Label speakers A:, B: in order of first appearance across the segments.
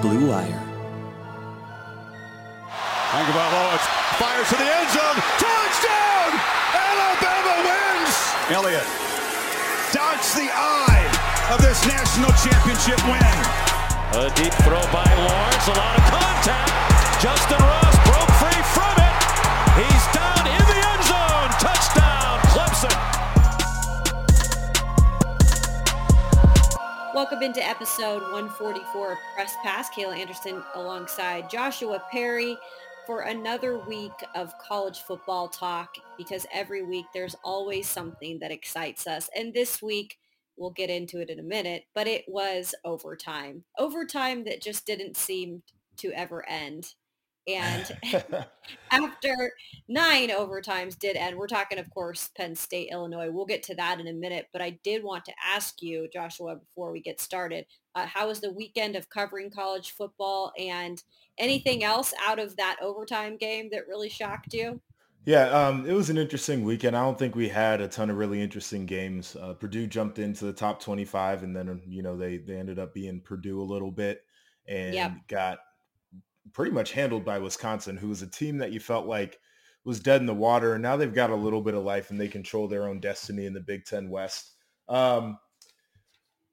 A: Blue Wire.
B: Tagovailoa fires to the end zone. Touchdown! Alabama wins! Elliott dodged the eye of this national championship win.
C: A deep throw by Lawrence. A lot of contact. Justin Ross
D: Welcome into episode 144 of Press Pass. Kayla Anderson alongside Joshua Perry for another week of college football talk because every week there's always something that excites us. And this week, we'll get into it in a minute, but it was overtime. Overtime that just didn't seem to ever end. And after nine overtimes did end, we're talking, of course, Penn State, Illinois. We'll get to that in a minute. But I did want to ask you, Joshua, before we get started, uh, how was the weekend of covering college football and anything else out of that overtime game that really shocked you?
E: Yeah, um, it was an interesting weekend. I don't think we had a ton of really interesting games. Uh, Purdue jumped into the top 25, and then you know they they ended up being Purdue a little bit and
D: Yep.
E: got pretty much handled by Wisconsin, who was a team that you felt like was dead in the water, and now they've got a little bit of life and they control their own destiny in the Big Ten West. Um,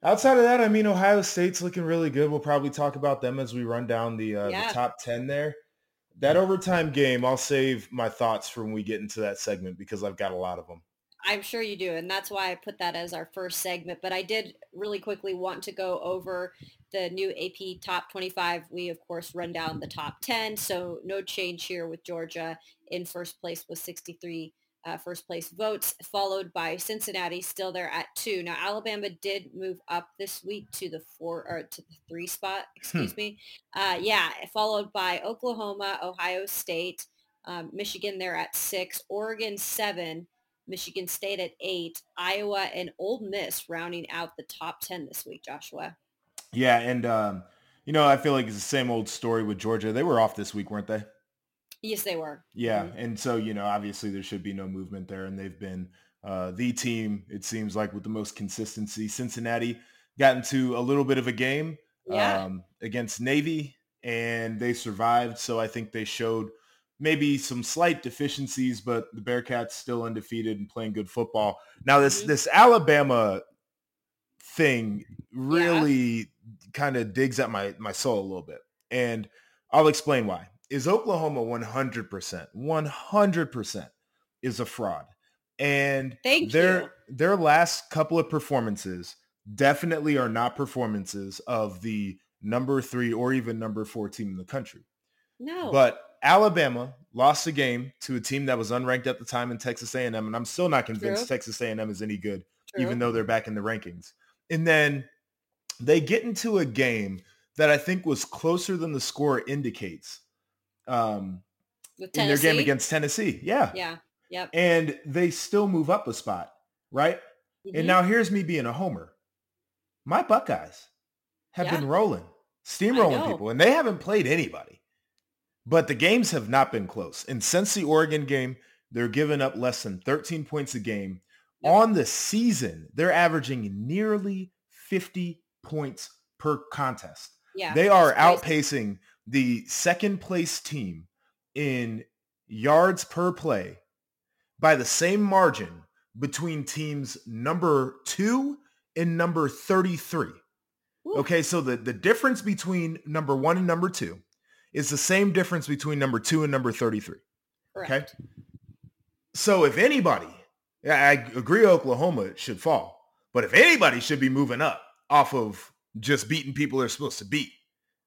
E: outside of that, I mean, Ohio State's looking really good. We'll probably talk about them as we run down the, uh,
D: Yeah.
E: the top 10 there. That overtime game, I'll save my thoughts for when we get into that segment because I've got a lot of them.
D: I'm sure you do, and that's why I put that as our first segment. But I did really quickly want to go over the new AP Top 25. We, of course, run down the top 10, so no change here with Georgia in first place with 63 uh, first place votes, followed by Cincinnati, still there at two. Now, Alabama did move up this week to the four or to the three spot, excuse me. Uh, yeah, followed by Oklahoma, Ohio State, um, Michigan there at six, Oregon seven, Michigan State at eight, Iowa and Ole Miss rounding out the top 10 this week, Joshua.
E: Yeah, and um, you know, I feel like it's the same old story with Georgia. They were off this week, weren't they?
D: Yes, they were.
E: Yeah,
D: Mhm.
E: and so you know, obviously there should be no movement there, and they've been uh, the team. It seems like with the most consistency. Cincinnati got into a little bit of a game
D: Yeah.
E: um, against Navy, and they survived. So I think they showed maybe some slight deficiencies, but the Bearcats still undefeated and playing good football. Now this
D: Mhm.
E: this Alabama thing really kind of digs at my my soul a little bit, and I'll explain why. Is Oklahoma 100%, 100% is a fraud. And
D: Thank
E: their
D: you.
E: their last couple of performances definitely are not performances of the number 3 or even number 4 team in the country.
D: No.
E: But Alabama lost a game to a team that was unranked at the time in Texas A&M and I'm still not convinced
D: True.
E: Texas A&M is any good
D: True.
E: even though they're back in the rankings. And then they get into a game that I think was closer than the score indicates um, in their game against Tennessee. Yeah.
D: Yeah. Yep.
E: And they still move up a spot, right?
D: Mhm.
E: And now here's me being a homer. My Buckeyes have
D: Yeah.
E: been rolling, steamrolling people, and they haven't played anybody. But the games have not been close. And since the Oregon game, they're giving up less than 13 points a game.
D: Yep.
E: On the season, they're averaging nearly 50 points per contest.
D: yeah.
E: They are outpacing the second place team in yards per play by the same margin between teams number two and number 33.
D: Woo.
E: Okay, so the, the difference between number one and number two is the same difference between number two and number 33.
D: Correct.
E: So if anybody, I I agree Oklahoma should fall, but if anybody should be moving up off of just beating people they're supposed to beat,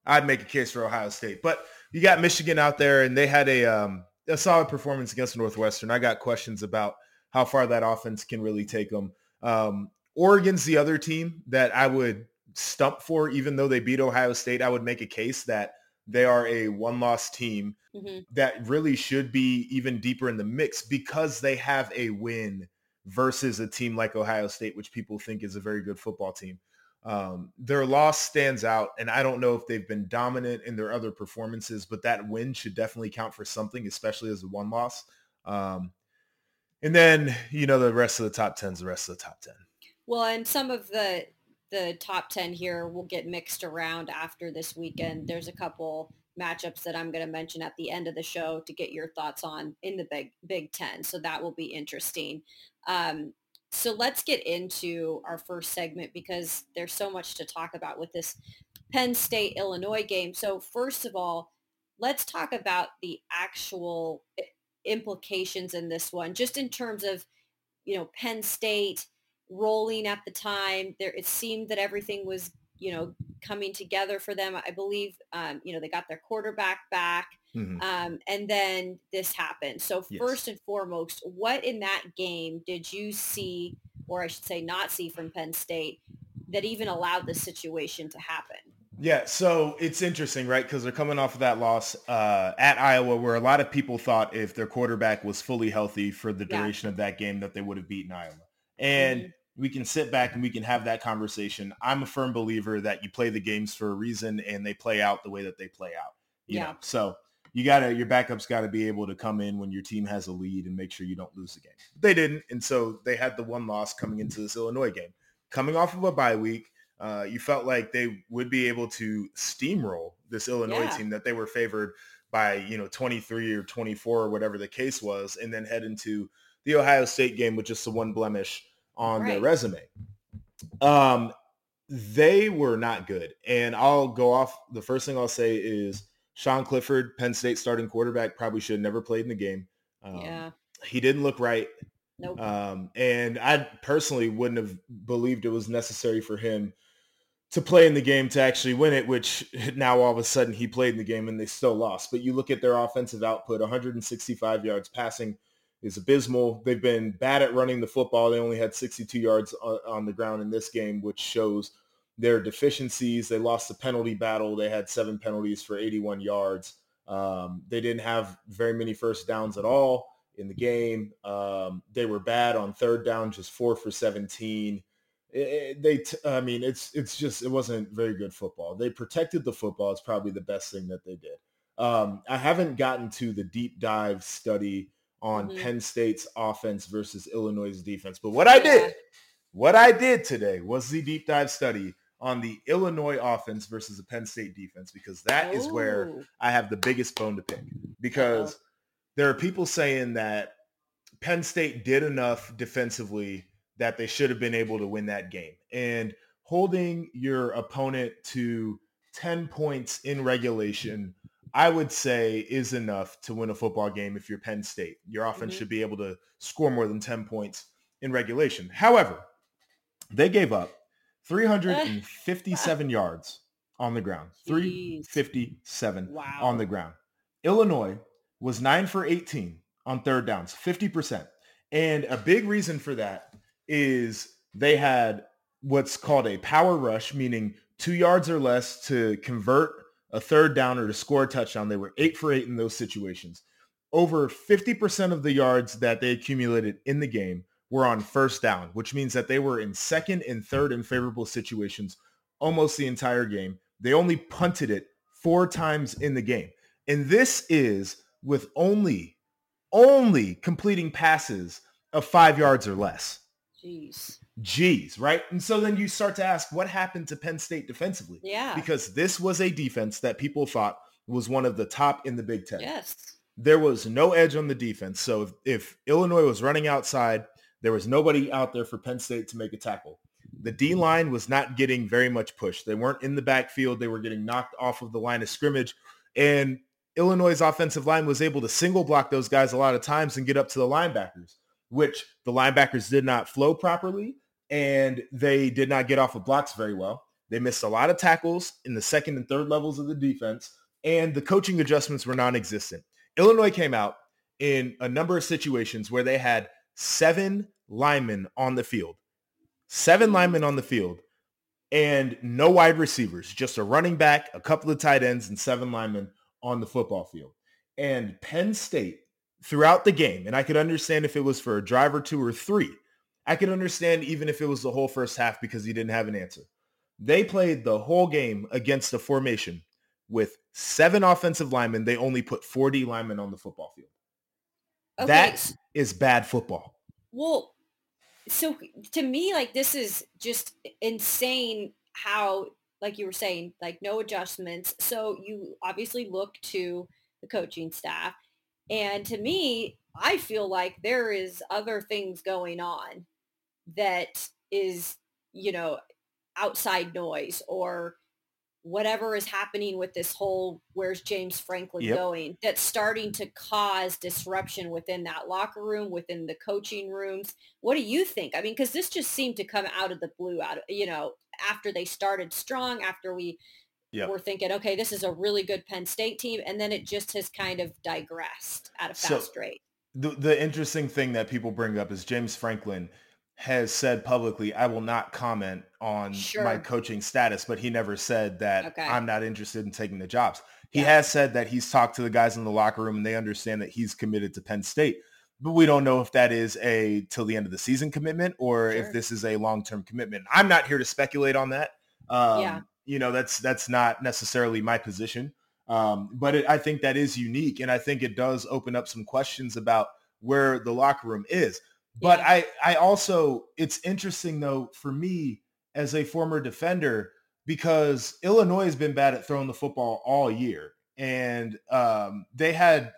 E: I'd make a case for Ohio State. But you got Michigan out there and they had a, um, a solid performance against Northwestern. I got questions about how far that offense can really take them. Um, Oregon's the other team that I would stump for, even though they beat Ohio State. I would make a case that they are a one-loss team
D: Mhm.
E: that really should be even deeper in the mix because they have a win versus a team like Ohio State, which people think is a very good football team. Um, their loss stands out, and I don't know if they've been dominant in their other performances, but that win should definitely count for something, especially as a one loss. Um, and then, you know, the rest of the top 10 is the rest of the top 10.
D: Well, and some of the the top 10 here will get mixed around after this weekend. There's a couple matchups that I'm going to mention at the end of the show to get your thoughts on in the Big Big Ten. So that will be interesting. Um, so let's get into our first segment because there's so much to talk about with this Penn State Illinois game. So first of all, let's talk about the actual implications in this one, just in terms of, you know, Penn State rolling at the time. There, it seemed that everything was, you know, coming together for them. I believe, um, you know, they got their quarterback back. Mm-hmm. Um, and then this happened. So yes. first and foremost, what in that game did you see, or I should say not see from Penn State that even allowed this situation to happen?
E: Yeah, so it's interesting, right? Because they're coming off of that loss uh, at Iowa, where a lot of people thought if their quarterback was fully healthy for the duration yeah. of that game, that they would have beaten Iowa. And mm-hmm. We can sit back and we can have that conversation. I'm a firm believer that you play the games for a reason, and they play out the way that they play out. yeah. Know? So you gotta your backups got to be able to come in when your team has a lead and make sure you don't lose the game. They didn't, and so they had the one loss coming into this Illinois game, coming off of a bye week uh, you felt like they would be able to steamroll this Illinois yeah. team that they were favored by, you know, 23 or 24 or whatever the case was, and then head into the Ohio State game with just the one blemish on right. their resume. Um, they were not good. And I'll go off. The first thing I'll say is Sean Clifford, Penn State starting quarterback, probably should have never played in the game. Um, yeah. He didn't look right. Nope. Um, and I personally wouldn't have believed it was necessary for him to play in the game to actually win it, which now all of a sudden he played in the game and they still lost. But you look at their offensive output, 165 yards passing is abysmal. They've been bad at running the football. They only had 62 yards on, the ground in this game, which shows their deficiencies. They lost the penalty battle. They had seven penalties for 81 yards. Um, they didn't have very many first downs at all in the game. Um, they were bad on third down, just four for 17 it, they t- i mean it's it's just it wasn't very good football they protected the football it's probably the best thing that they did um, i haven't gotten to the deep dive study on mm-hmm. penn state's offense versus illinois defense but what i did what i did today was the deep dive study on the illinois offense versus the penn state defense because that Ooh. is where i have the biggest bone to pick because Uh-oh. there are people saying that penn state did enough defensively that they should have been able to win that game. And holding your opponent to 10 points in regulation, I would say is enough to win a football game if you're Penn State. Your offense mm-hmm. should be able to score more than 10 points in regulation. However, they gave up 357 yards on the ground. Jeez. 357 wow. on the ground. Illinois was 9 for 18 on third downs, 50%. And a big reason for that is they had what's called a power rush, meaning two yards or less to convert a third down or to score a touchdown. They were eight for eight in those situations. Over 50% of the yards that they accumulated in the game were on first down, which means that they were in second and third in favorable situations almost the entire game. They only punted it four times in the game. And this is with only, only completing passes of five yards or less.
D: Jeez.
E: Jeez, right? And so then you start to ask what happened to Penn State defensively?
D: Yeah.
E: Because this was a defense that people thought was one of the top in the Big Ten.
D: Yes.
E: There was no edge on the defense. So if, if Illinois was running outside, there was nobody out there for Penn State to make a tackle. The D line was not getting very much push. They weren't in the backfield. They were getting knocked off of the line of scrimmage. And Illinois' offensive line was able to single block those guys a lot of times and get up to the linebackers which the linebackers did not flow properly and they did not get off of blocks very well. They missed a lot of tackles in the second and third levels of the defense, and the coaching adjustments were non-existent. Illinois came out in a number of situations where they had seven linemen on the field, seven mm-hmm. linemen on the field, and no wide receivers, just a running back, a couple of tight ends, and seven linemen on the football field. And Penn State throughout the game. And I could understand if it was for a drive or two or three. I can understand even if it was the whole first half because he didn't have an answer. They played the whole game against a formation with seven offensive linemen. They only put 40 linemen on the football field. Okay. That is bad football.
D: Well, so to me, like this is just insane how, like you were saying, like no adjustments. So you obviously look to the coaching staff. And to me, I feel like there is other things going on that is, you know, outside noise or whatever is happening with this whole where's James Franklin yep. going that's starting to cause disruption within that locker room, within the coaching rooms. What do you think? I mean, because this just seemed to come out of the blue, out of, you know, after they started strong, after we yep. were thinking, okay, this is a really good Penn State team, and then it just has kind of digressed at a fast so, rate.
E: The, the interesting thing that people bring up is James Franklin – has said publicly, I will not comment on sure. my coaching status, but he never said that okay. I'm not interested in taking the jobs. He yeah. has said that he's talked to the guys in the locker room and they understand that he's committed to Penn State. But we don't know if that is a till the end of the season commitment or sure. if this is a long-term commitment. I'm not here to speculate on that. Um, yeah. You know, that's that's not necessarily my position. Um, but it, I think that is unique. And I think it does open up some questions about where the locker room is. But yeah. I, I also, it's interesting though for me as a former defender because Illinois has been bad at throwing the football all year. And um, they had,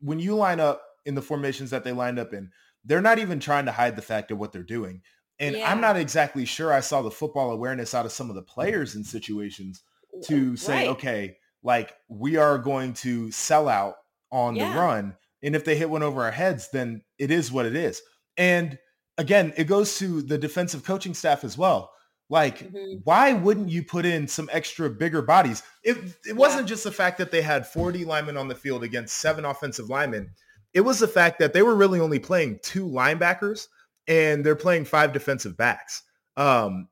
E: when you line up in the formations that they lined up in, they're not even trying to hide the fact of what they're doing. And yeah. I'm not exactly sure I saw the football awareness out of some of the players in situations to say, right. okay, like we are going to sell out on yeah. the run. And if they hit one over our heads, then it is what it is. And again, it goes to the defensive coaching staff as well. Like, mm-hmm. why wouldn't you put in some extra bigger bodies? It, it wasn't just the fact that they had 40 linemen on the field against seven offensive linemen. It was the fact that they were really only playing two linebackers and they're playing five defensive backs. Um,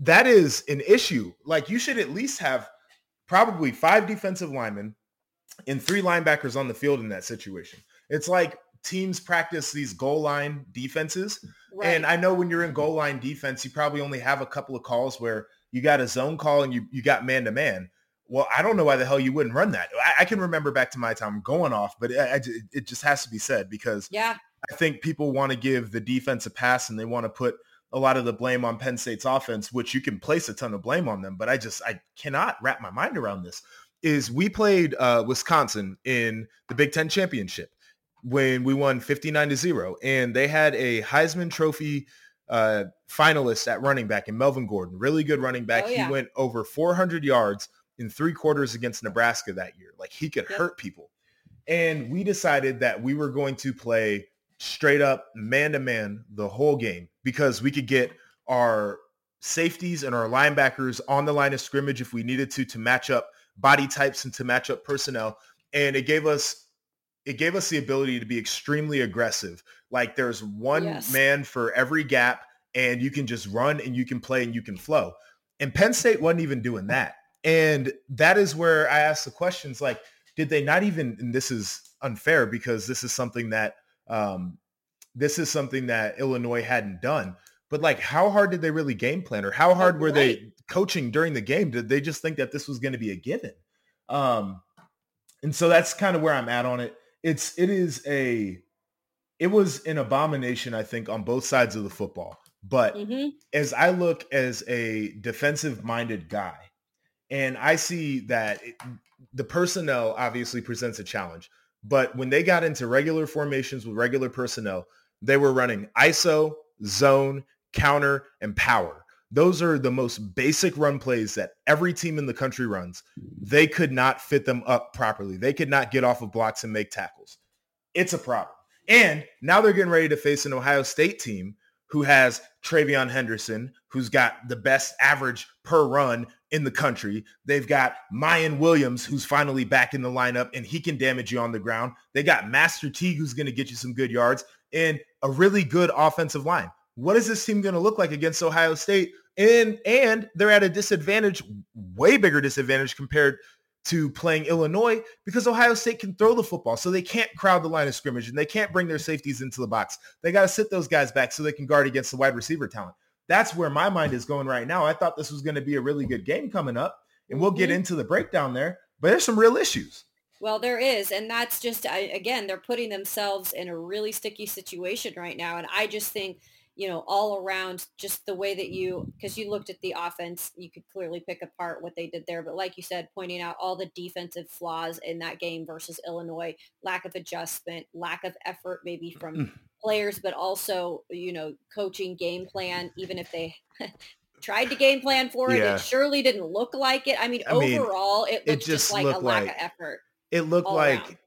E: that is an issue. Like you should at least have probably five defensive linemen and three linebackers on the field in that situation. It's like teams practice these goal line defenses. Right. And I know when you're in goal line defense, you probably only have a couple of calls where you got a zone call and you, you got man to man. Well, I don't know why the hell you wouldn't run that. I, I can remember back to my time going off, but it, it just has to be said because
D: yeah.
E: I think people want to give the defense a pass and they want to put a lot of the blame on Penn State's offense, which you can place a ton of blame on them. But I just, I cannot wrap my mind around this is we played uh, Wisconsin in the Big Ten championship when we won 59 to 0 and they had a Heisman Trophy uh, finalist at running back in Melvin Gordon, really good running back. Oh, yeah. He went over 400 yards in three quarters against Nebraska that year. Like he could yep. hurt people. And we decided that we were going to play straight up man to man the whole game because we could get our safeties and our linebackers on the line of scrimmage if we needed to to match up body types and to match up personnel. And it gave us it gave us the ability to be extremely aggressive. Like there's one yes. man for every gap and you can just run and you can play and you can flow. And Penn State wasn't even doing that. And that is where I ask the questions like, did they not even, and this is unfair because this is something that, um, this is something that Illinois hadn't done. But like, how hard did they really game plan or how hard were right. they coaching during the game? Did they just think that this was going to be a given? Um, and so that's kind of where I'm at on it it's it is a it was an abomination i think on both sides of the football but mm-hmm. as i look as a defensive minded guy and i see that it, the personnel obviously presents a challenge but when they got into regular formations with regular personnel they were running iso zone counter and power those are the most basic run plays that every team in the country runs. They could not fit them up properly. They could not get off of blocks and make tackles. It's a problem. And now they're getting ready to face an Ohio State team who has TreVeyon Henderson, who's got the best average per run in the country. They've got Miyan Williams, who's finally back in the lineup, and he can damage you on the ground. They got Master Teague, who's going to get you some good yards, and a really good offensive line. What is this team going to look like against Ohio State, and and they're at a disadvantage, way bigger disadvantage compared to playing Illinois because Ohio State can throw the football. So they can't crowd the line of scrimmage and they can't bring their safeties into the box. They got to sit those guys back so they can guard against the wide receiver talent. That's where my mind is going right now. I thought this was going to be a really good game coming up and we'll get mm-hmm. into the breakdown there, but there's some real issues.
D: Well, there is. And that's just, again, they're putting themselves in a really sticky situation right now. And I just think you know, all around just the way that you, because you looked at the offense, you could clearly pick apart what they did there. But like you said, pointing out all the defensive flaws in that game versus Illinois, lack of adjustment, lack of effort maybe from mm. players, but also, you know, coaching game plan, even if they tried to game plan for it, yeah. it surely didn't look like it. I mean, I overall, mean, it looked it just, just like a lack like, of effort.
E: It looked like, around.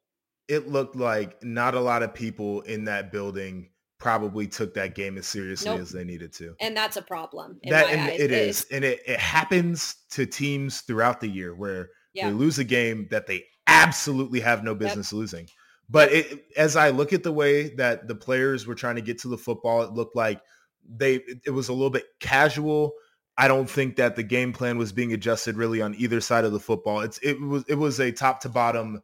E: it looked like not a lot of people in that building probably took that game as seriously nope. as they needed to.
D: And that's a problem.
E: That and it is. And it, it happens to teams throughout the year where yeah. they lose a game that they absolutely have no business yep. losing. But it, as I look at the way that the players were trying to get to the football, it looked like they it was a little bit casual. I don't think that the game plan was being adjusted really on either side of the football. It's it was it was a top to bottom.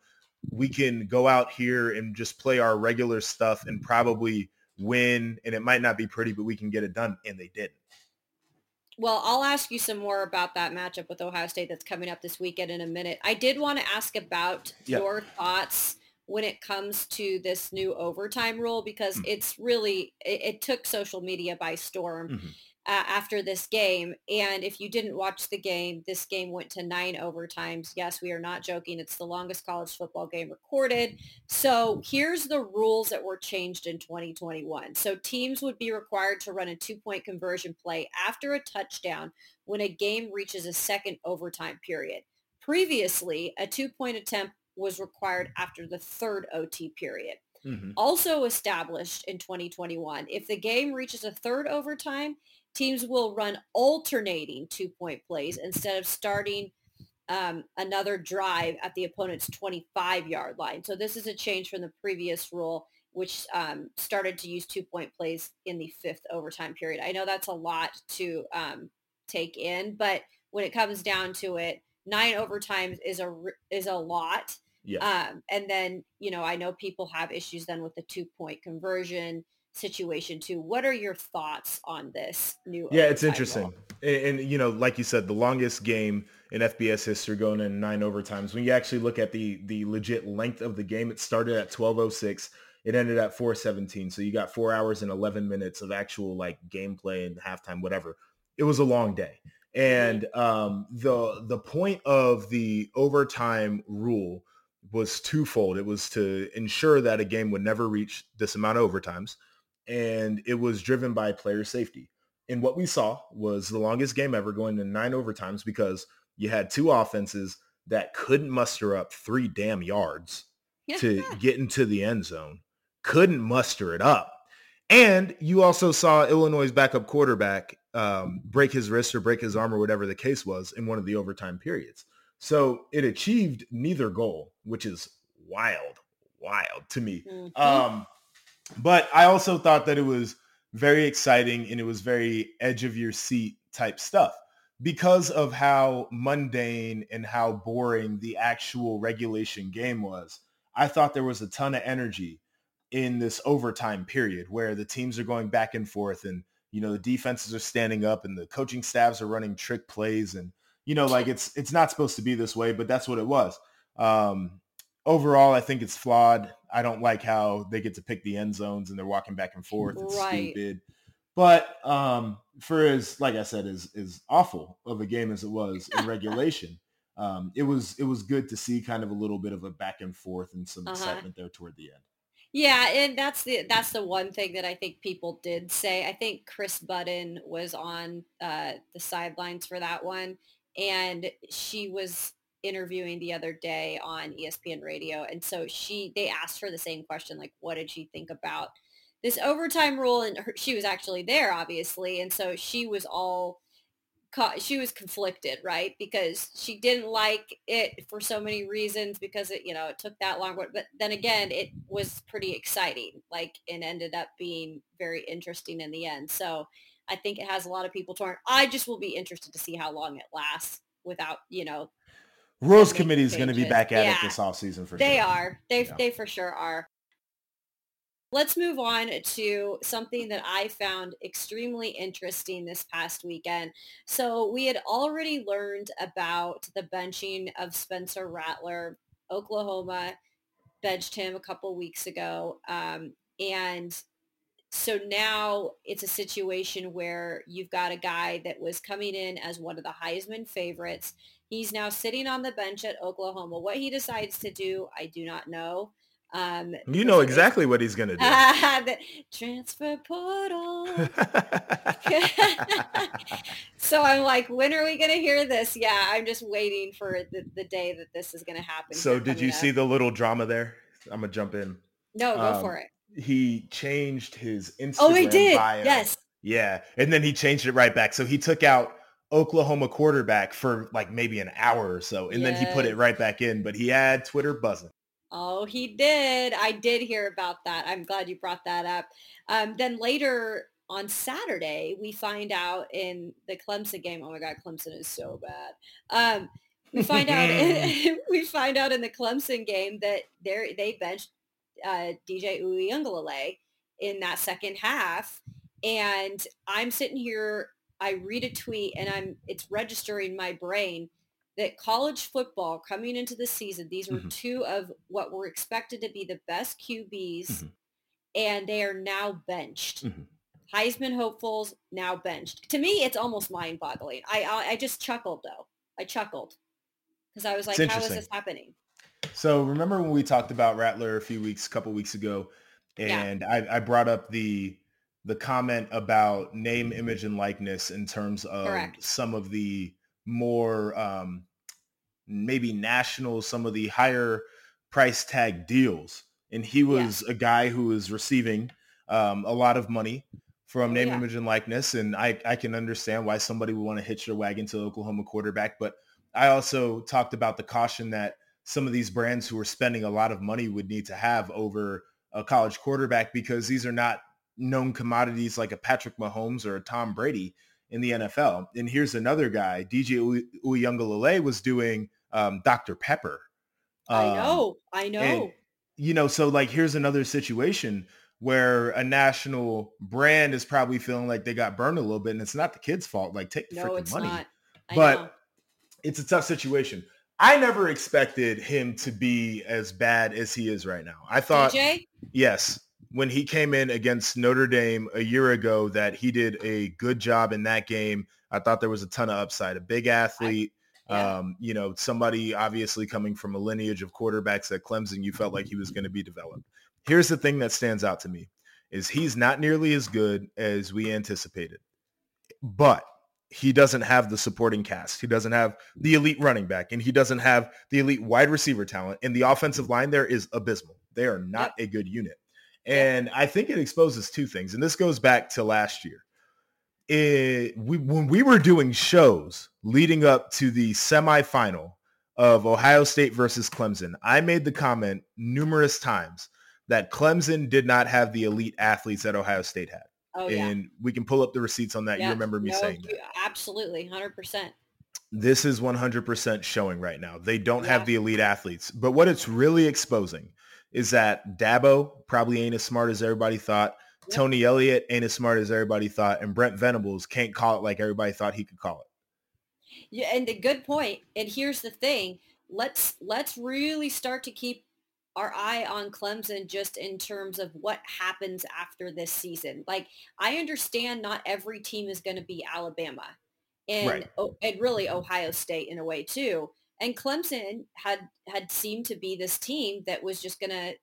E: We can go out here and just play our regular stuff and probably win and it might not be pretty, but we can get it done. And they didn't.
D: Well, I'll ask you some more about that matchup with Ohio State that's coming up this weekend in a minute. I did want to ask about your thoughts when it comes to this new overtime rule because mm-hmm. it's really it, it, took social media by storm. Mm-hmm uh, after this game. And if you didn't watch the game, this game went to nine overtimes. Yes, we are not joking. It's the longest college football game recorded. So here's the rules that were changed in 2021. So teams would be required to run a two-point conversion play after a touchdown when a game reaches a second overtime period. Previously, a two-point attempt was required after the third OT period. Mm-hmm. Also established in 2021, if the game reaches a third overtime, teams will run alternating two-point plays instead of starting um, another drive at the opponent's 25-yard line. So this is a change from the previous rule, which um, started to use two-point plays in the fifth overtime period. I know that's a lot to um, take in, but when it comes down to it, nine overtimes is a is a lot. Yeah. Um, and then you know I know people have issues then with the two-point conversion situation too. What are your thoughts on this new?
E: Yeah, it's interesting. And, and, you know, like you said, the longest game in FBS history going in nine overtimes. When you actually look at the the legit length of the game, it started at 1206. It ended at 417. So you got four hours and 11 minutes of actual like gameplay and halftime, whatever. It was a long day. And um, the the point of the overtime rule was twofold. It was to ensure that a game would never reach this amount of overtimes and it was driven by player safety. And what we saw was the longest game ever going to nine overtimes because you had two offenses that couldn't muster up three damn yards to get into the end zone, couldn't muster it up. And you also saw Illinois' backup quarterback um, break his wrist or break his arm or whatever the case was in one of the overtime periods. So it achieved neither goal, which is wild, wild to me. Mm-hmm. Um, but I also thought that it was very exciting and it was very edge of your seat type stuff because of how mundane and how boring the actual regulation game was. I thought there was a ton of energy in this overtime period where the teams are going back and forth and you know the defenses are standing up and the coaching staffs are running trick plays and you know like it's it's not supposed to be this way but that's what it was um overall, I think it's flawed. I don't like how they get to pick the end zones and they're walking back and forth. It's right. stupid. But um, for as like I said, as as awful of a game as it was in regulation, um, it was it was good to see kind of a little bit of a back and forth and some uh-huh. excitement there toward the end.
D: Yeah, and that's the that's the one thing that I think people did say. I think Kris Budden was on uh, the sidelines for that one, and she was interviewing the other day on ESPN radio. And so she, they asked her the same question, like, what did she think about this overtime rule? And her, she was actually there, obviously. And so she was all, she was conflicted, right? Because she didn't like it for so many reasons because it, you know, it took that long. But then again, it was pretty exciting, like, and ended up being very interesting in the end. So I think it has a lot of people torn. I just will be interested to see how long it lasts without, you know,
E: Rules committee is going to be back at yeah, it this off season for
D: they
E: sure.
D: They are. They yeah. they for sure are. Let's move on to something that I found extremely interesting this past weekend. So we had already learned about the benching of Spencer Rattler. Oklahoma benched him a couple weeks ago, um, and So now it's a situation where you've got a guy that was coming in as one of the Heisman favorites. He's now sitting on the bench at Oklahoma. What he decides to do, I do not know. Um,
E: you know exactly what he's going to do.
D: the transfer portal. so I'm like, when are we going to hear this? Yeah, I'm just waiting for the, the day that this is going to happen.
E: So did you up. see the little drama there? I'm going to jump in.
D: No, go um, for it.
E: He changed his Instagram
D: Oh, he did.
E: Bio.
D: Yes.
E: Yeah. And then he changed it right back. So he took out Oklahoma quarterback for like maybe an hour or so. And yes. then he put it right back in. But he had Twitter buzzing.
D: Oh, he did. I did hear about that. I'm glad you brought that up. Um, then later on Saturday, we find out in the Clemson game. Oh my God, Clemson is so bad. Um, we find out. we find out in the Clemson game that they they benched uh, DJ Uiagalelei in that second half, and I'm sitting here. I read a tweet and I'm it's registering my brain that college football coming into the season, these were mm-hmm. two of what were expected to be the best QBs, mm-hmm. and they are now benched. Mm-hmm. Heisman hopefuls now benched. To me, it's almost mind-boggling. I I, I just chuckled though. I chuckled because I was like, "How is this happening?"
E: So remember when we talked about Rattler a few weeks, a couple weeks ago, and yeah. I, I brought up the the comment about name, image, and likeness in terms of Correct. some of the more um, maybe national, some of the higher price tag deals. And he was yeah. a guy who was receiving um, a lot of money from name, yeah. image, and likeness. And I, I can understand why somebody would want to hitch their wagon to the Oklahoma quarterback. But I also talked about the caution that some of these brands who are spending a lot of money would need to have over a college quarterback because these are not known commodities like a Patrick Mahomes or a Tom Brady in the NFL. And here's another guy, DJ Uiagalelei was doing um, Dr. Pepper.
D: Um, I know, I know. And,
E: you know, so like here's another situation where a national brand is probably feeling like they got burned a little bit, and it's not the kid's fault. Like take the no, freaking money. but know. it's a tough situation. I never expected him to be as bad as he is right now. I thought,
D: DJ?
E: yes, when he came in against Notre Dame a year ago that he did a good job in that game. I thought there was a ton of upside. A big athlete, yeah. um, you know, somebody obviously coming from a lineage of quarterbacks at Clemson, you felt like he was going to be developed. Here's the thing that stands out to me is he's not nearly as good as we anticipated. But he doesn't have the supporting cast. He doesn't have the elite running back and he doesn't have the elite wide receiver talent. And the offensive line there is abysmal. They are not a good unit. And I think it exposes two things. And this goes back to last year. It, we, when we were doing shows leading up to the semifinal of Ohio State versus Clemson, I made the comment numerous times that Clemson did not have the elite athletes that Ohio State had.
D: Oh,
E: and
D: yeah.
E: we can pull up the receipts on that. Yeah. You remember me
D: no,
E: saying
D: you, Absolutely, 100%.
E: This is 100% showing right now. They don't yeah. have the elite athletes. But what it's really exposing is that Dabo probably ain't as smart as everybody thought. Yep. Tony Elliott ain't as smart as everybody thought, and Brent Venables can't call it like everybody thought he could call it.
D: Yeah, and the good point. And here's the thing: let's let's really start to keep our eye on Clemson just in terms of what happens after this season. Like I understand not every team is going to be Alabama and right. and really Ohio State in a way too. And Clemson had had seemed to be this team that was just going to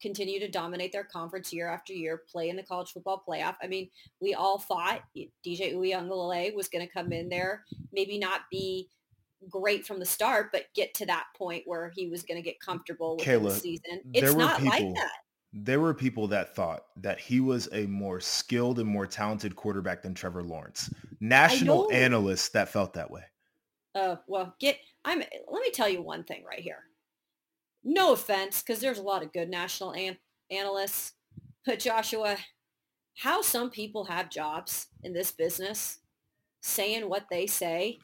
D: continue to dominate their conference year after year, play in the college football playoff. I mean, we all thought DJ Uiagalelei was going to come in there, maybe not be great from the start, but get to that point where he was going to get comfortable with Kayla, the season. It's not people, like that.
E: There were people that thought that he was a more skilled and more talented quarterback than Trevor Lawrence. National analysts that felt that way.
D: Uh, well, get I'm. Let me tell you one thing right here. No offense, because there's a lot of good national an- analysts, but Joshua, how some people have jobs in this business, saying what they say,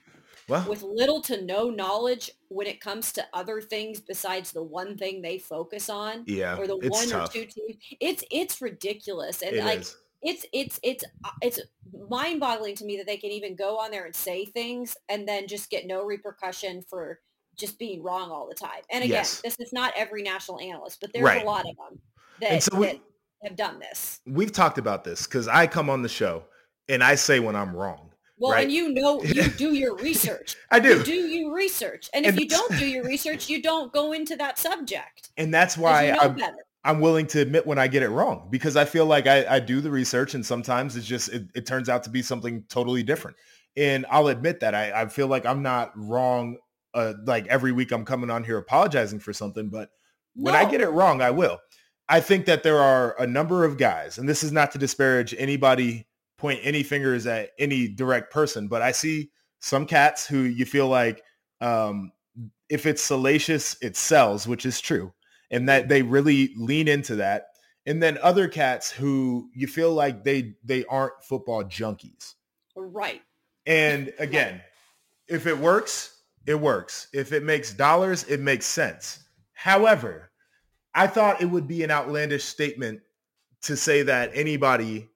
D: well, with little to no knowledge when it comes to other things besides the one thing they focus on,
E: yeah,
D: or the one
E: tough.
D: or two teams. It's it's ridiculous, and
E: it
D: like.
E: Is
D: it's it's it's uh, it's mind-boggling to me that they can even go on there and say things and then just get no repercussion for just being wrong all the time. And again, yes. this is not every national analyst, but there's right. a lot of them. That,
E: and so we,
D: that, have done this.
E: We've talked about this because I come on the show and I say when I'm wrong.
D: Well,
E: right?
D: and you know, you do your research.
E: I do.
D: You do your research. And,
E: And
D: if you don't do your research, you don't go into that subject.
E: And that's why
D: you know
E: I'm,
D: better.
E: I'm willing to admit when I get it wrong because I feel like I, I do the research and sometimes it's just, it, it turns out to be something totally different. And I'll admit that I, I feel like I'm not wrong. Uh, like every week I'm coming on here apologizing for something, but when I get it wrong, I will. I think that there are a number of guys, and this is not to disparage anybody, point any fingers at any direct person, but I see some cats who you feel like um, if it's salacious, it sells, which is true, and that they really lean into that. And then other cats who you feel like they they aren't football junkies.
D: Right.
E: And again, if it works, it works. If it makes dollars, it makes sense. However, I thought it would be an outlandish statement to say that anybody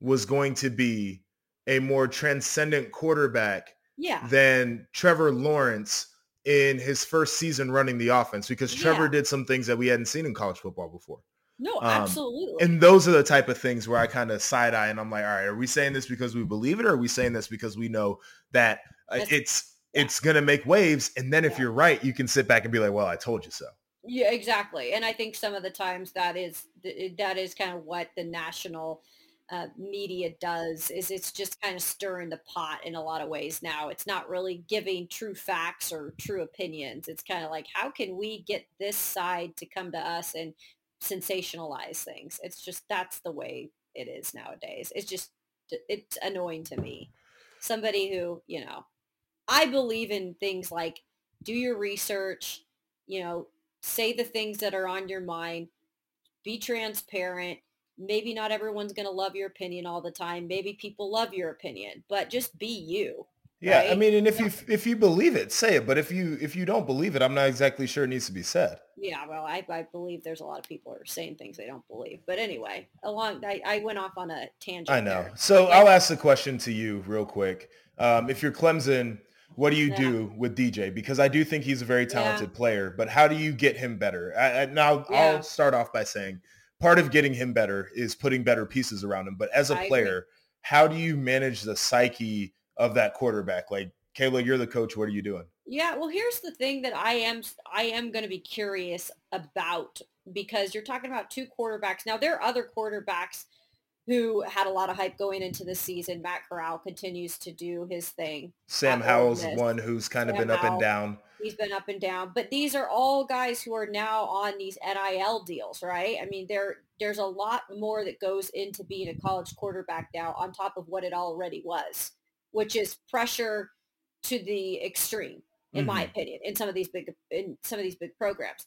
E: was going to be a more transcendent quarterback
D: Yeah.
E: than Trevor Lawrence in his first season running the offense because Trevor
D: Yeah.
E: did some things that we hadn't seen in college football before.
D: No,
E: Um,
D: absolutely.
E: And those are the type of things where I kind of side eye and I'm like, all right, are we saying this because we believe it or are we saying this because we know that uh, it's
D: yeah.
E: it's going to make waves and then if
D: Yeah.
E: you're right, you can sit back and be like, well, I told you so.
D: Yeah, exactly. And I think some of the times that is that is kind of what the national uh, media does is it's just kind of stirring the pot in a lot of ways now. It's not really giving true facts or true opinions. It's kind of like how can we get this side to come to us and sensationalize things? It's just that's the way it is nowadays. It's just it's annoying to me. Somebody who, you know, I believe in things like do your research, you know, say the things that are on your mind, be transparent. Maybe not everyone's going to love your opinion all the time. Maybe people love your opinion, but just be you.
E: Yeah, I mean, and if you if you believe it, say it. But if you if you don't believe it, I'm not exactly sure it needs to be said.
D: Yeah, well, I, I believe there's a lot of people who are saying things they don't believe. But anyway, along I, I went off on a tangent.
E: I know.
D: there.
E: So
D: Yeah.
E: I'll ask the question to you real quick. Um, if you're Clemson, what do you
D: Yeah.
E: do with DJ? Because I do think he's a very
D: Yeah.
E: talented player, but how do you get him better? I, I, now
D: Yeah.
E: I'll start off by saying part of getting him better is putting better pieces around him. But as a
D: I agree.
E: player, how do you manage the psyche of that quarterback? Like Kayla, you're the coach. What are you doing?
D: Yeah, well, here's the thing that I am I am going to be curious about because you're talking about two quarterbacks. Now there are other quarterbacks who had a lot of hype going into the season. Matt Corral continues to do his thing.
E: Sam Howell's one who's kind of
D: Sam
E: been up and down.
D: He's been up and down, but these are all guys who are now on these NIL deals, right? I mean, there there's a lot more that goes into being a college quarterback now on top of what it already was, which is pressure to the extreme, in my mm-hmm. opinion, in some of these big in some of these big programs.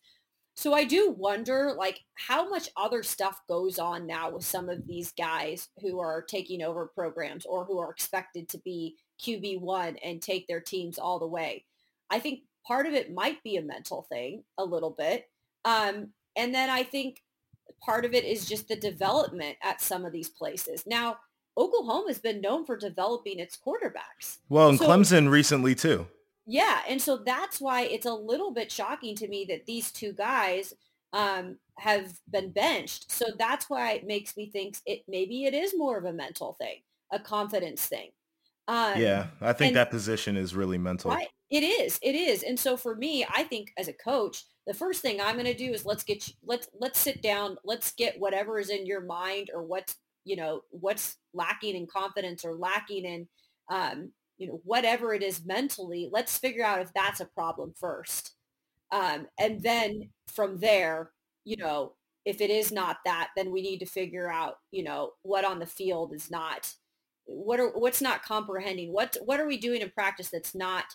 D: So I do wonder like how much other stuff goes on now with some of these guys who are taking over programs or who are expected to be QB1 and take their teams all the way. I think part of it might be a mental thing a little bit. Um, and then I think part of it is just the development at some of these places. Now, Oklahoma has been known for developing its quarterbacks.
E: Well, and
D: So-
E: Clemson recently too.
D: Yeah, and so that's why it's a little bit shocking to me that these two guys um, have been benched. So that's why it makes me think it maybe it is more of a mental thing, a confidence thing. Um,
E: Yeah, I think
D: and-
E: that position is really mental.
D: Right. It is. It is. And so for me, I think as a coach, the first thing I'm going to do is let's get you, let's let's sit down, let's get whatever is in your mind or what's you know what's lacking in confidence or lacking in um, you know whatever it is mentally. Let's figure out if that's a problem first, um, and then from there, you know, if it is not that, then we need to figure out you know what on the field is not what are what's not comprehending what what are we doing in practice that's not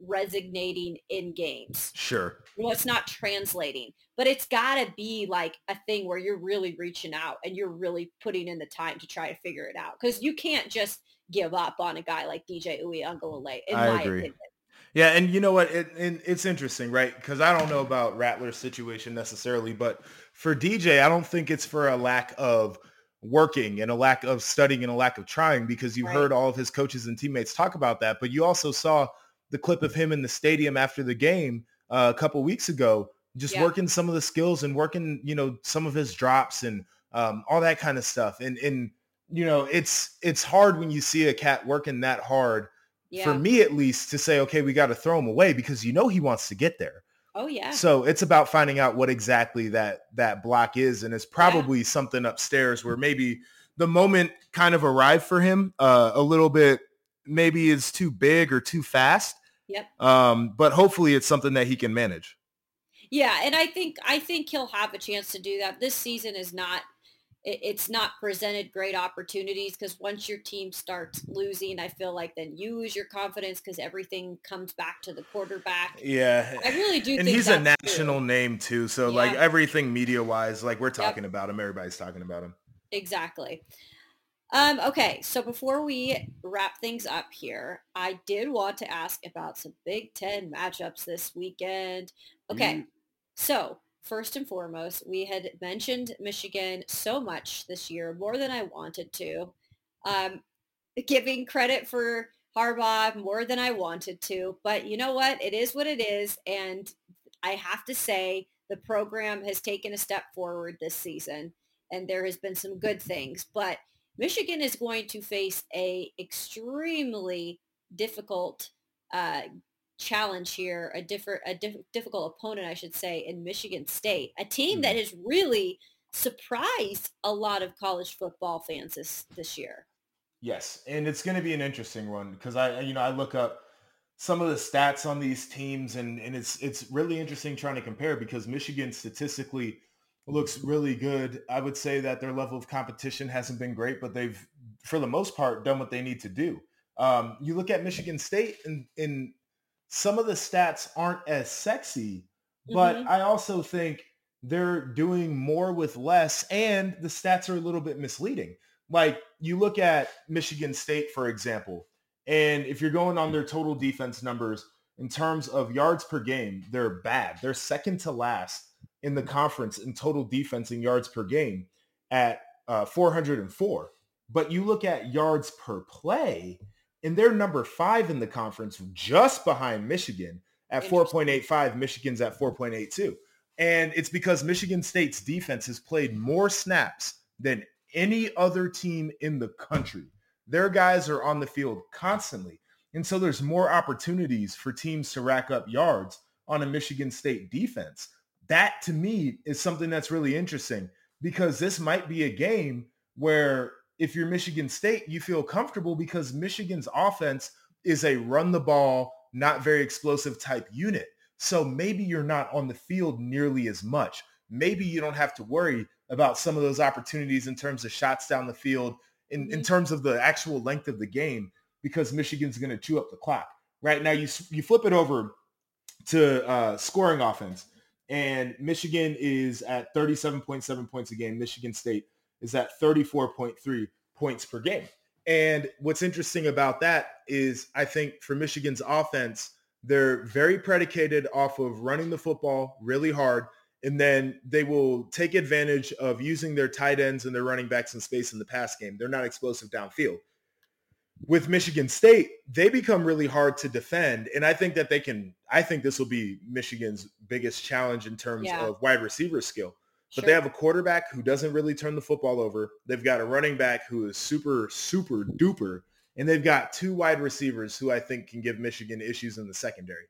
D: resonating in games
E: Sure.
D: Well, it's not translating but it's got to be like a thing where you're really reaching out and you're really putting in the time to try to figure it out because you can't just give up on a guy like DJ Uiagalelei in
E: I
D: my
E: agree.
D: opinion
E: Yeah, and you know what? It, and it's interesting, right? Because I don't know about Rattler's situation necessarily, but for DJ, I don't think it's for a lack of working and a lack of studying and a lack of trying because you
D: Right.
E: heard all of his coaches and teammates talk about that. But you also saw the clip of him in the stadium after the game uh, a couple weeks ago, just
D: Yeah.
E: working some of the skills and working, you know, some of his drops and um, all that kind of stuff. And and you know, it's it's hard when you see a cat working that hard.
D: Yeah.
E: For me, at least, to say, okay, we got to throw him away because you know he wants to get there.
D: Oh yeah.
E: So it's about finding out what exactly that that block is, and it's probably something upstairs where maybe the moment kind of arrived for him uh, a little bit. Maybe is too big or too fast.
D: Yep.
E: Um, but hopefully it's something that he can manage.
D: Yeah, and I think I think he'll have a chance to do that. This season is not it's not presented great opportunities because once your team starts losing, I feel like then you lose your confidence because everything comes back to the quarterback.
E: Yeah.
D: I really do
E: And
D: think
E: he's a national
D: true.
E: name too. So like everything media wise, like we're talking about him, everybody's talking about him.
D: Exactly. Um, okay, so before we wrap things up here, I did want to ask about some Big Ten matchups this weekend. Okay,
E: Mm.
D: so first and foremost, we had mentioned Michigan so much this year, more than I wanted to. Um, giving credit for Harbaugh more than I wanted to, but you know what? It is what it is, and I have to say the program has taken a step forward this season, and there has been some good things, but Michigan is going to face a extremely difficult uh, challenge here, a different, a diff- difficult opponent, I should say, in Michigan State, a team that has really surprised a lot of college football fans this this year.
E: Yes, and it's going to be an interesting one because I, you know, I look up some of the stats on these teams, and and it's it's really interesting trying to compare because Michigan statistically looks really good. I would say that their level of competition hasn't been great, but they've, for the most part, done what they need to do. Um, you look at Michigan State, and and some of the stats aren't as sexy, but
D: Mhm.
E: I also think they're doing more with less, and the stats are a little bit misleading like you look at Michigan State, for example, and if you're going on their total defense numbers in terms of yards per game, they're bad. They're second to last in the conference in total defense and yards per game at uh, 404. But you look at yards per play, and they're number five in the conference, just behind Michigan at 4.85. Michigan's at 4.82. And it's because Michigan State's defense has played more snaps than any other team in the country. Their guys are on the field constantly. And so there's more opportunities for teams to rack up yards on a Michigan State defense. That to me is something that's really interesting because this might be a game where if you're Michigan State, you feel comfortable because Michigan's offense is a run the ball, not very explosive type unit. So maybe you're not on the field nearly as much. Maybe you don't have to worry about some of those opportunities in terms of shots down the field, in, in
D: Mhm.
E: terms of the actual length of the game, because Michigan's going to chew up the clock. Right now, you you flip it over to uh, scoring offense, and Michigan is at 37.7 points a game. Michigan State is at 34.3 points per game. And what's interesting about that is I think for Michigan's offense, they're very predicated off of running the football really hard. And then they will take advantage of using their tight ends and their running backs in space in the pass game. They're not explosive downfield. With Michigan State, they become really hard to defend. And I think that they can, I think this will be Michigan's biggest challenge in terms
D: Yeah.
E: of wide receiver skill. But
D: Sure.
E: they have a quarterback who doesn't really turn the football over. They've got a running back who is super, super duper. And they've got two wide receivers who I think can give Michigan issues in the secondary.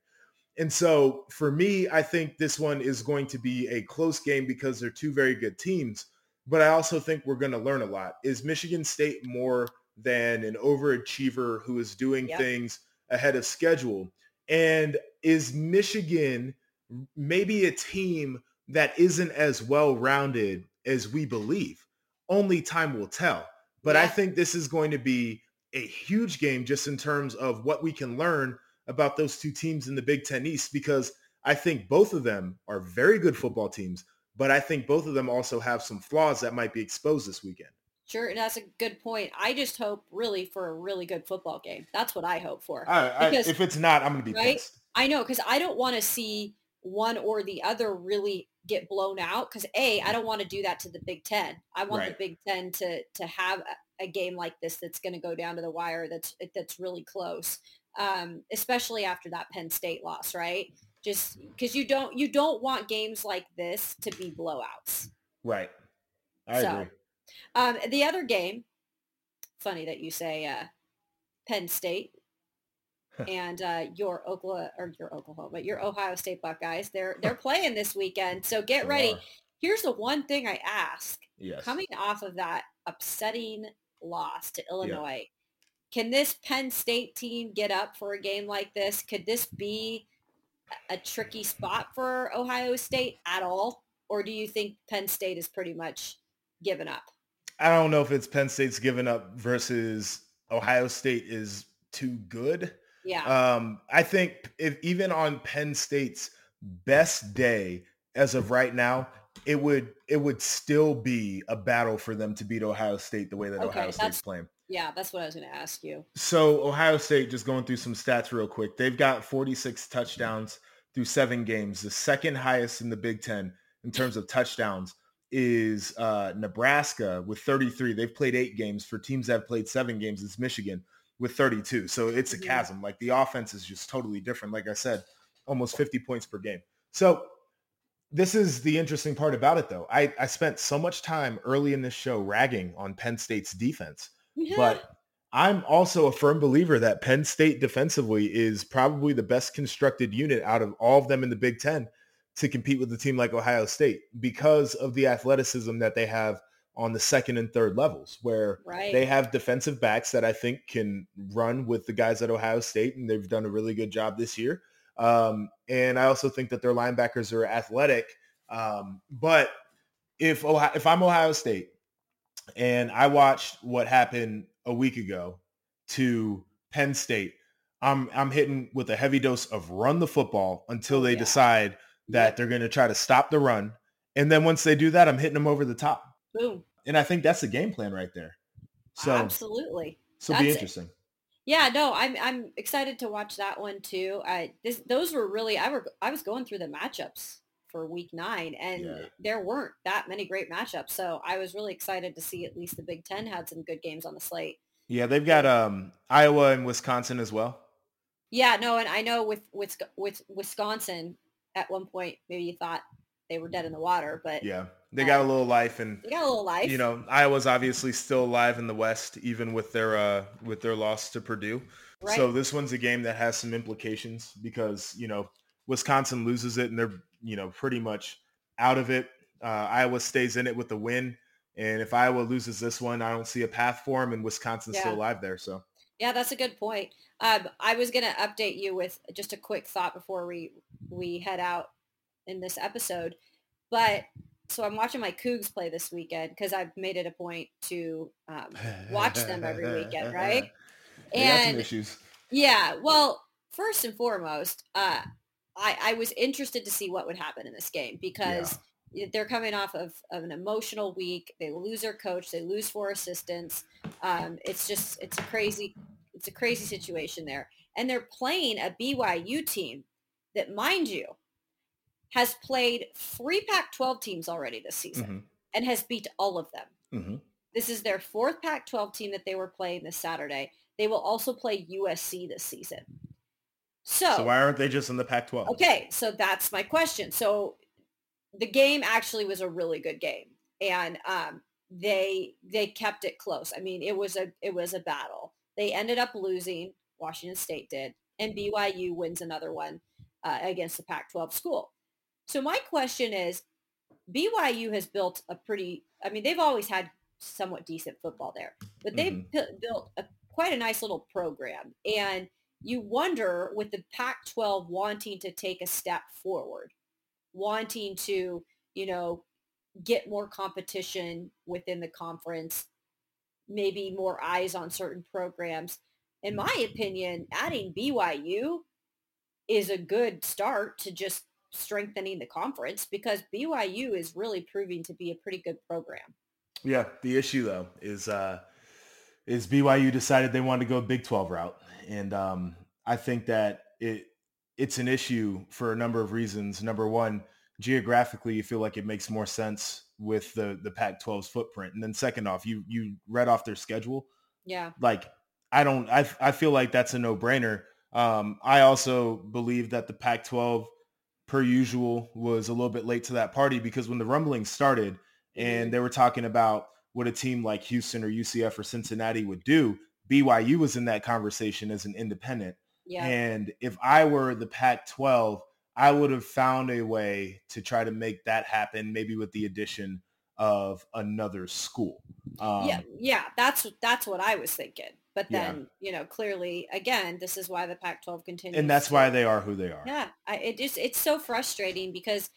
E: And so for me, I think this one is going to be a close game because they're two very good teams. But I also think we're going to learn a lot. Is Michigan State more than an overachiever who is doing
D: Yep.
E: things ahead of schedule? And is Michigan maybe a team that isn't as well-rounded as we believe? Only time will tell. But I think this is going to be a huge game just in terms of what we can learn about those two teams in the Big Ten East because I think both of them are very good football teams, but I think both of them also have some flaws that might be exposed this weekend.
D: Sure, and that's a good point. I just hope really for a really good football game. That's what I hope for.
E: I, I,
D: Because-
E: if it's not, I'm going to be
D: right?
E: pissed.
D: I know because I don't want to see one or the other really get blown out. Because a, I don't want to do that to the Big Ten. I want
E: Right.
D: the Big Ten to to have a, a game like this that's going to go down to the wire. That's that's really close, um, especially after that Penn State loss, right? Just because you don't you don't want games like this to be blowouts.
E: Right. I
D: So,
E: agree.
D: Um, the other game, funny that you say uh, Penn State and uh, your Oklahoma or your Oklahoma, your Ohio State Buckeyes. They're they're playing this weekend, so get ready. Here's the one thing I ask:
E: Yes.
D: coming off of that upsetting loss to Illinois, can this Penn State team get up for a game like this? Could this be a tricky spot for Ohio State at all, or do you think Penn State is pretty much given up?
E: I don't know if it's Penn State's given up versus Ohio State is too good.
D: Yeah,
E: Um, I think if even on Penn State's best day as of right now, it would it would still be a battle for them to beat Ohio State the way that
D: Okay,
E: Ohio State's playing.
D: yeah, that's what I was going to ask you.
E: So Ohio State, just going through some stats real quick. They've got 46 touchdowns through seven games. The second highest in the Big Ten in terms of touchdowns is uh, Nebraska with 33. They've played eight games. For teams that have played seven games, it's Michigan with 32. So it's a
D: Mhm.
E: chasm. Like the offense is just totally different. Like I said, almost 50 points per game. So this is the interesting part about it, though. I, I spent so much time early in this show ragging on Penn State's defense but I'm also a firm believer that Penn State defensively is probably the best constructed unit out of all of them in the Big Ten to compete with a team like Ohio State because of the athleticism that they have on the second and third levels where
D: right.
E: they have defensive backs that I think can run with the guys at Ohio State, and they've done a really good job this year. Um, and I also think that their linebackers are athletic. Um, but if Ohio, if I'm Ohio State and I watched what happened a week ago to Penn State, I'm I'm hitting with a heavy dose of run the football until they
D: yeah.
E: decide that they're going to try to stop the run. And then once they do that, I'm hitting them over the top.
D: Boom.
E: And I think that's the game plan right there. So
D: Absolutely.
E: so be interesting.
D: Yeah, no, I'm I'm excited to watch that one too. I this those were really I were I was going through the matchups for week nine and
E: Yeah.
D: there weren't that many great matchups. So I was really excited to see at least the Big Ten had some good games on the slate.
E: Yeah, they've got um Iowa and Wisconsin as well.
D: Yeah, no, and I know with with with Wisconsin at one point maybe you thought they were dead in the water, but
E: Yeah. They got a little life and
D: they got a little life.
E: you know, Iowa's obviously still alive in the West even with their uh with their loss to Purdue.
D: right?
E: So this one's a game that has some implications because, you know, Wisconsin loses it and they're, you know, pretty much out of it. Uh, Iowa stays in it with the win. And if Iowa loses this one, I don't see a path for them and Wisconsin's still alive there. So
D: Yeah, that's a good point. Um, I was going to update you with just a quick thought before we we head out in this episode. But so I'm watching my Cougs play this weekend because I've made it a point to um, watch them every weekend, right?
E: They got some
D: And
E: issues.
D: yeah, well, first and foremost, uh, I, I was interested to see what would happen in this game because they're coming off of, of an emotional week. They lose their coach. They lose four assistants. Um, it's just it's a crazy it's a crazy situation there. And they're playing a BYU team that, mind you, has played three Pac-12 teams already this season
E: Mhm.
D: and has beat all of them.
E: Mhm.
D: This is their fourth Pac-12 team that they were playing this Saturday. They will also play USC this season. So,
E: So why aren't they just in the Pac-12?
D: okay, so that's my question. So the game actually was a really good game, and um, they they kept it close. I mean, it was a it was a battle. They ended up losing. Washington State did, and BYU wins another one uh, against the Pac-12 school. So my question is, BYU has built a pretty. I mean, they've always had somewhat decent football there, but they've bu- built a, quite a nice little program. And you wonder, with the Pac-12 wanting to take a step forward, wanting to, you know, get more competition within the conference, maybe more eyes on certain programs. In my opinion, adding BYU is a good start to just strengthening the conference because BYU is really proving to be a pretty good program.
E: Yeah, the issue though is uh, is BYU decided they wanted to go Big 12 route, and um, I think that it it's an issue for a number of reasons. Number one, geographically, you feel like it makes more sense with the the Pac-12's footprint, and then second off, you you read off their schedule.
D: Yeah.
E: Like I don't, I I feel like that's a no brainer. Um, I also believe that the Pac-12, per usual, was a little bit late to that party because when the rumblings started and they were talking about what a team like Houston or UCF or Cincinnati would do. BYU was in that conversation as an independent.
D: Yeah.
E: And if I were the Pac-12, I would have found a way to try to make that happen, maybe with the addition of another school. Um,
D: yeah, yeah, that's that's what I was thinking. But
E: Yeah.
D: then, you know, clearly, again, this is why the Pac-12 continues.
E: and that's
D: to-
E: why they are who they are.
D: Yeah, I, it just it's so frustrating because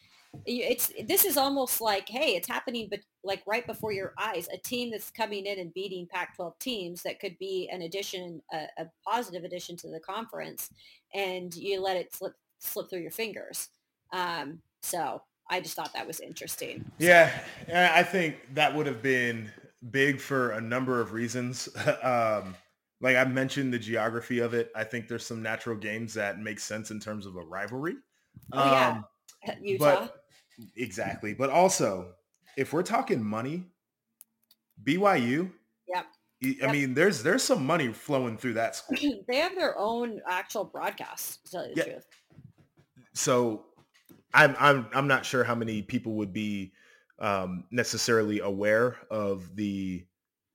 D: it's this is almost like hey, it's happening, but like right before your eyes, a team that's coming in and beating Pac-12 teams that could be an addition, a, a positive addition to the conference, and you let it slip slip through your fingers. Um, so I just thought that was interesting.
E: Yeah, I think that would have been big for a number of reasons. um, like I mentioned, the geography of it. I think there's some natural games that make sense in terms of a rivalry.
D: Oh, yeah.
E: Um,
D: Utah.
E: But exactly. But also, if we're talking money, BYU.
D: Yep.
E: I
D: Yep.
E: mean, there's there's some money flowing through that school.
D: they have their own actual broadcast. To tell you the
E: Yeah.
D: truth.
E: so I'm I'm I'm not sure how many people would be um, necessarily aware of the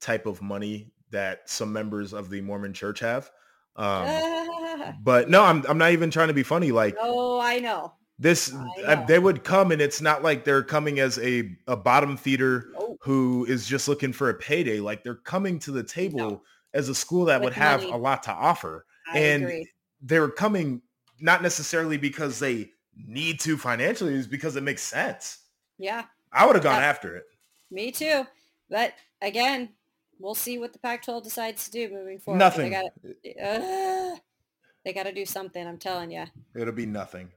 E: type of money that some members of the Mormon Church have. Um, but no, I'm I'm not even trying to be funny. Like
D: oh, I know.
E: This,
D: ah,
E: uh,
D: uh
E: they would come, and it's not like they're coming as a a bottom feeder
D: Oh,
E: who is just looking for a payday. Like they're coming to the table
D: No.
E: as a school that
D: With
E: would have
D: money.
E: a lot to offer
D: I
E: And-
D: agree.
E: they're coming not necessarily because they need to financially, is because it makes sense.
D: Yeah,
E: I would have gone
D: Yeah.
E: after it.
D: me too. But again, we'll see what the Pac-12 decides to do moving forward.
E: Nothing.
D: Eh, they got they got to do something. I'm telling you.
E: It'll be nothing.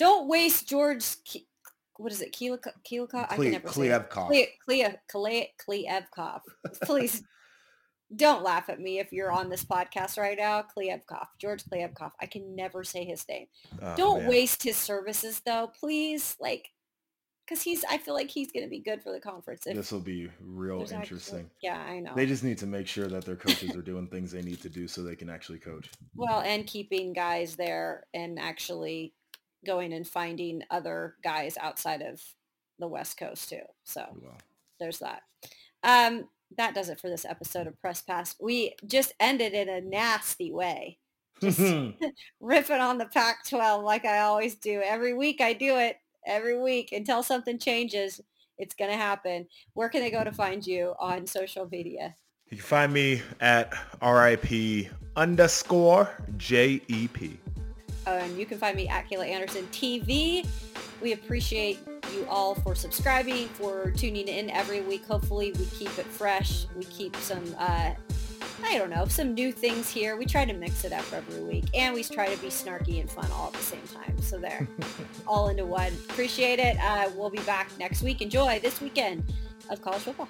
D: Don't waste George. Ke- what is it? Keelikov? I can never say.
E: Kleyevkov.
D: Klea, Klea, Klea, Please don't laugh at me if you're on this podcast right now. Kleyevkov, George Kleyevkov. I can never say his name.
E: Oh,
D: don't
E: man.
D: waste his services though, please. Like, because he's. I feel like he's going to be good for the conference.
E: This will be real
D: there's actually-
E: interesting.
D: yeah, I know.
E: They just need to make sure that their coaches are doing things they need to do so they can actually coach.
D: Well, and keeping guys there and actually going and finding other guys outside of the West Coast too. So
E: Well,
D: there's that. Um, that does it for this episode of Press Pass. We just ended in a nasty way. Just ripping on the Pac-12 like I always do. Every week I do it. Every week until something changes. It's going to happen. Where can they go to find you on social media?
E: you can find me at RIP underscore JEP.
D: And you can find me at Kayla Anderson TV. We appreciate you all for subscribing, for tuning in every week. Hopefully we keep it fresh. We keep some, uh, I don't know, some new things here. We try to mix it up every week. And we try to be snarky and fun all at the same time. So there, all into one. Appreciate it. Uh, we'll be back next week. Enjoy this weekend of college football.